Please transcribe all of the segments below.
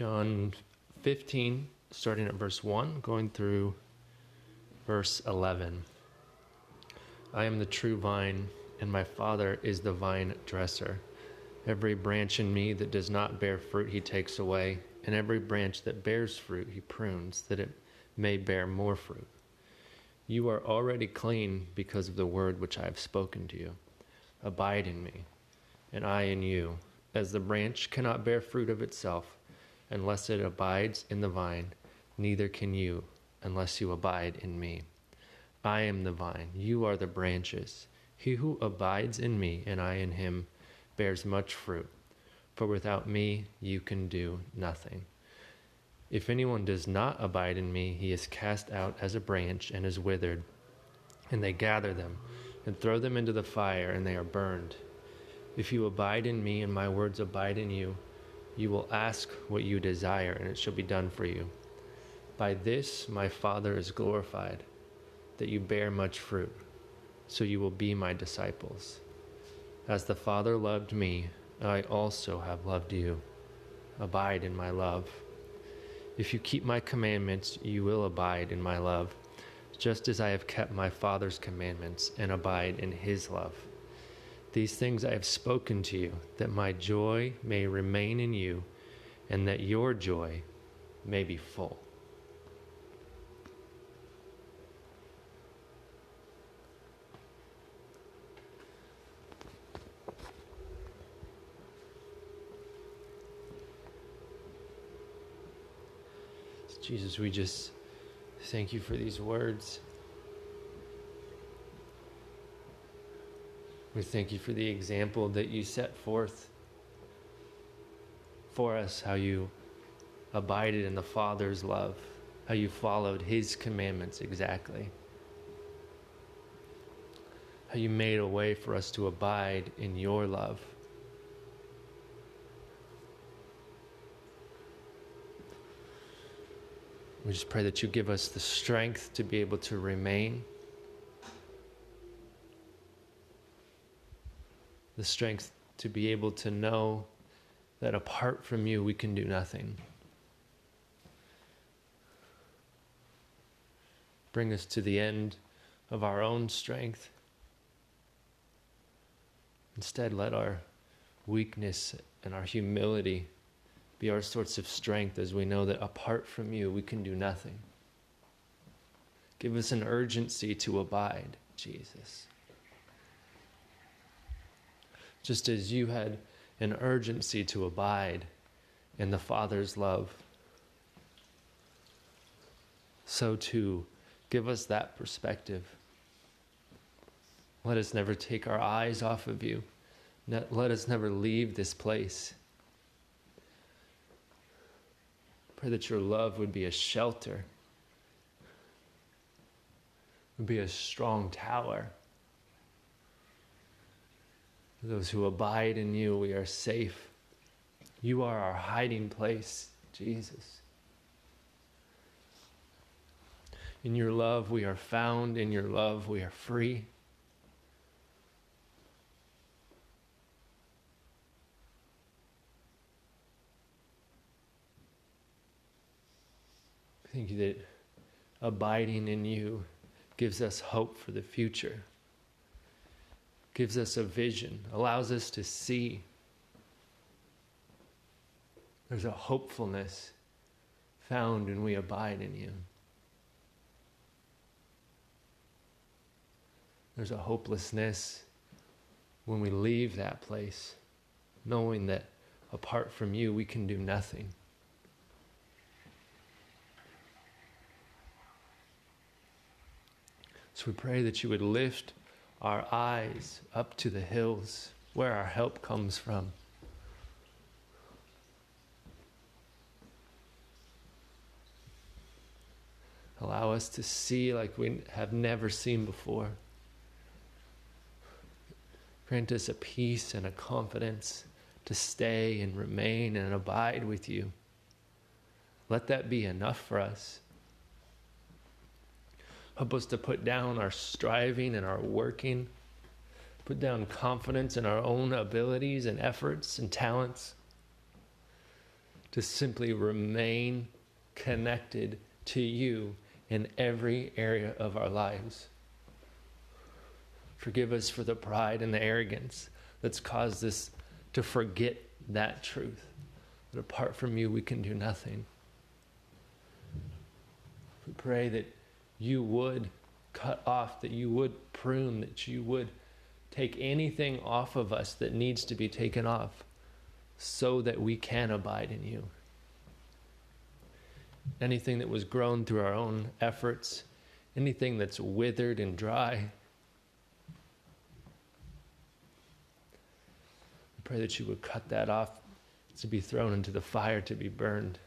John 15, starting at verse 1, going through verse 11. I am the true vine, and my Father is the vine dresser. Every branch in me that does not bear fruit, he takes away, and every branch that bears fruit, he prunes, that it may bear more fruit. You are already clean because of the word which I have spoken to you. Abide in me, and I in you. As the branch cannot bear fruit of itself unless it abides in the vine, neither can you unless you abide in me. I am the vine, you are the branches. He who abides in me and I in him bears much fruit, for without me you can do nothing. If anyone does not abide in me, he is cast out as a branch and is withered, and they gather them and throw them into the fire, and they are burned. If you abide in me and my words abide in you, you will ask what you desire, and it shall be done for you. By this my Father is glorified, that you bear much fruit, so you will be my disciples. As the Father loved me, I also have loved you. Abide in my love. If you keep my commandments, you will abide in my love, just as I have kept my Father's commandments and abide in his love. These things I have spoken to you, that my joy may remain in you, and that your joy may be full. Jesus, we just thank you for these words. We thank you for the example that you set forth for us, how you abided in the Father's love, how you followed His commandments exactly, how you made a way for us to abide in your love. We just pray that you give us the strength to be able to remain, the strength to be able to know that apart from you, we can do nothing. Bring us to the end of our own strength. Instead, let our weakness and our humility be our source of strength as we know that apart from you, we can do nothing. Give us an urgency to abide, Jesus. Just as you had an urgency to abide in the Father's love, so too, give us that perspective. Let us never take our eyes off of you. Let us never leave this place Pray that your love would be a shelter, would be a strong tower. Those who abide in you, we are safe. You are our hiding place, Jesus. In your love, we are found. In your love, we are free. Thank you that abiding in you gives us hope for the future, gives us a vision, allows us to see. There's a hopefulness found when we abide in you. There's a hopelessness when we leave that place, knowing that apart from you, we can do nothing. So we pray that you would lift our eyes up to the hills where our help comes from. Allow us to see like we have never seen before. Grant us a peace and a confidence to stay and remain and abide with you. Let that be enough for us. Help us to put down our striving and our working, put down confidence in our own abilities and efforts and talents, to simply remain connected to you in every area of our lives. Forgive us for the pride and the arrogance that's caused us to forget that truth. That apart from you, we can do nothing. We pray that you would cut off, that you would prune, that you would take anything off of us that needs to be taken off so that we can abide in you. Anything that was grown through our own efforts, anything that's withered and dry. I pray that you would cut that off to be thrown into the fire to be burned.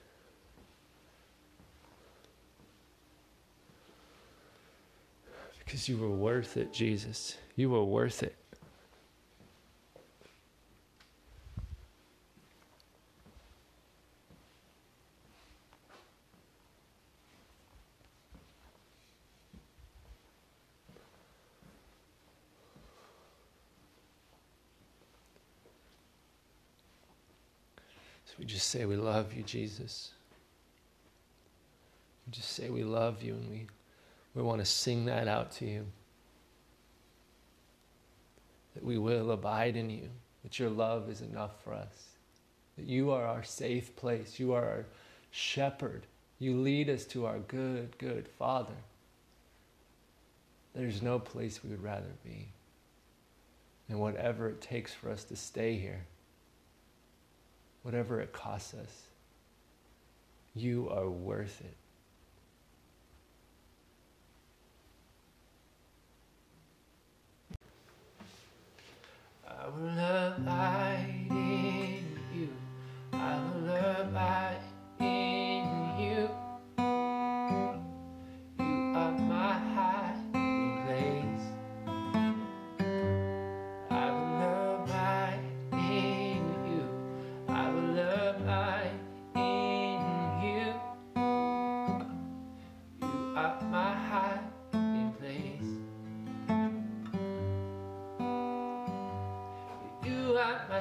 Because you were worth it, Jesus. You were worth it. So we just say we love you, Jesus. We just say we love you and we, we want to sing that out to you that we will abide in you, that your love is enough for us, that you are our safe place, you are our shepherd, you lead us to our good, good Father. There's no place we would rather be. And whatever it takes for us to stay here, whatever it costs us, you are worth it. I will abide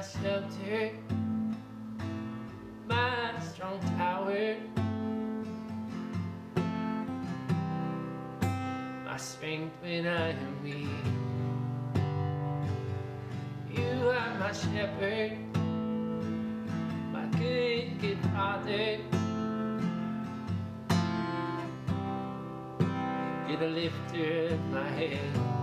shelter, my strong tower, my strength when I am weak. You are my shepherd, my good, good father. You're the lifter of my head.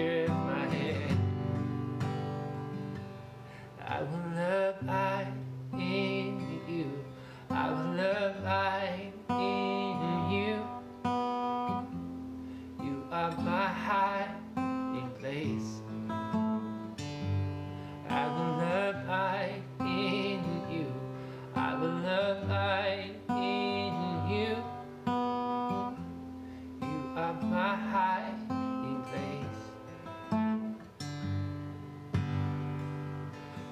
Are my hiding place. I will abide in you. I will abide in you. You are my hiding place.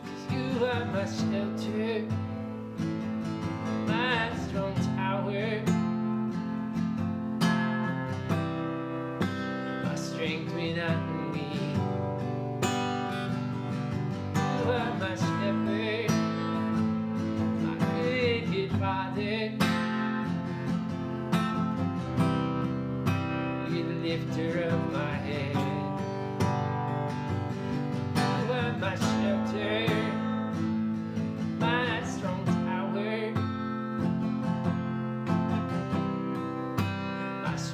'Cause You are my shelter,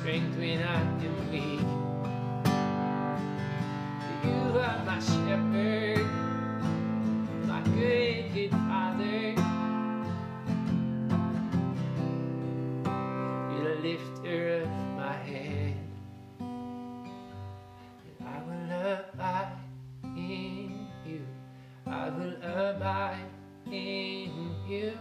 strength when I am weak. You are my shepherd, my good, good father. You're the lifter of my head, and I will abide in you. I will abide in you.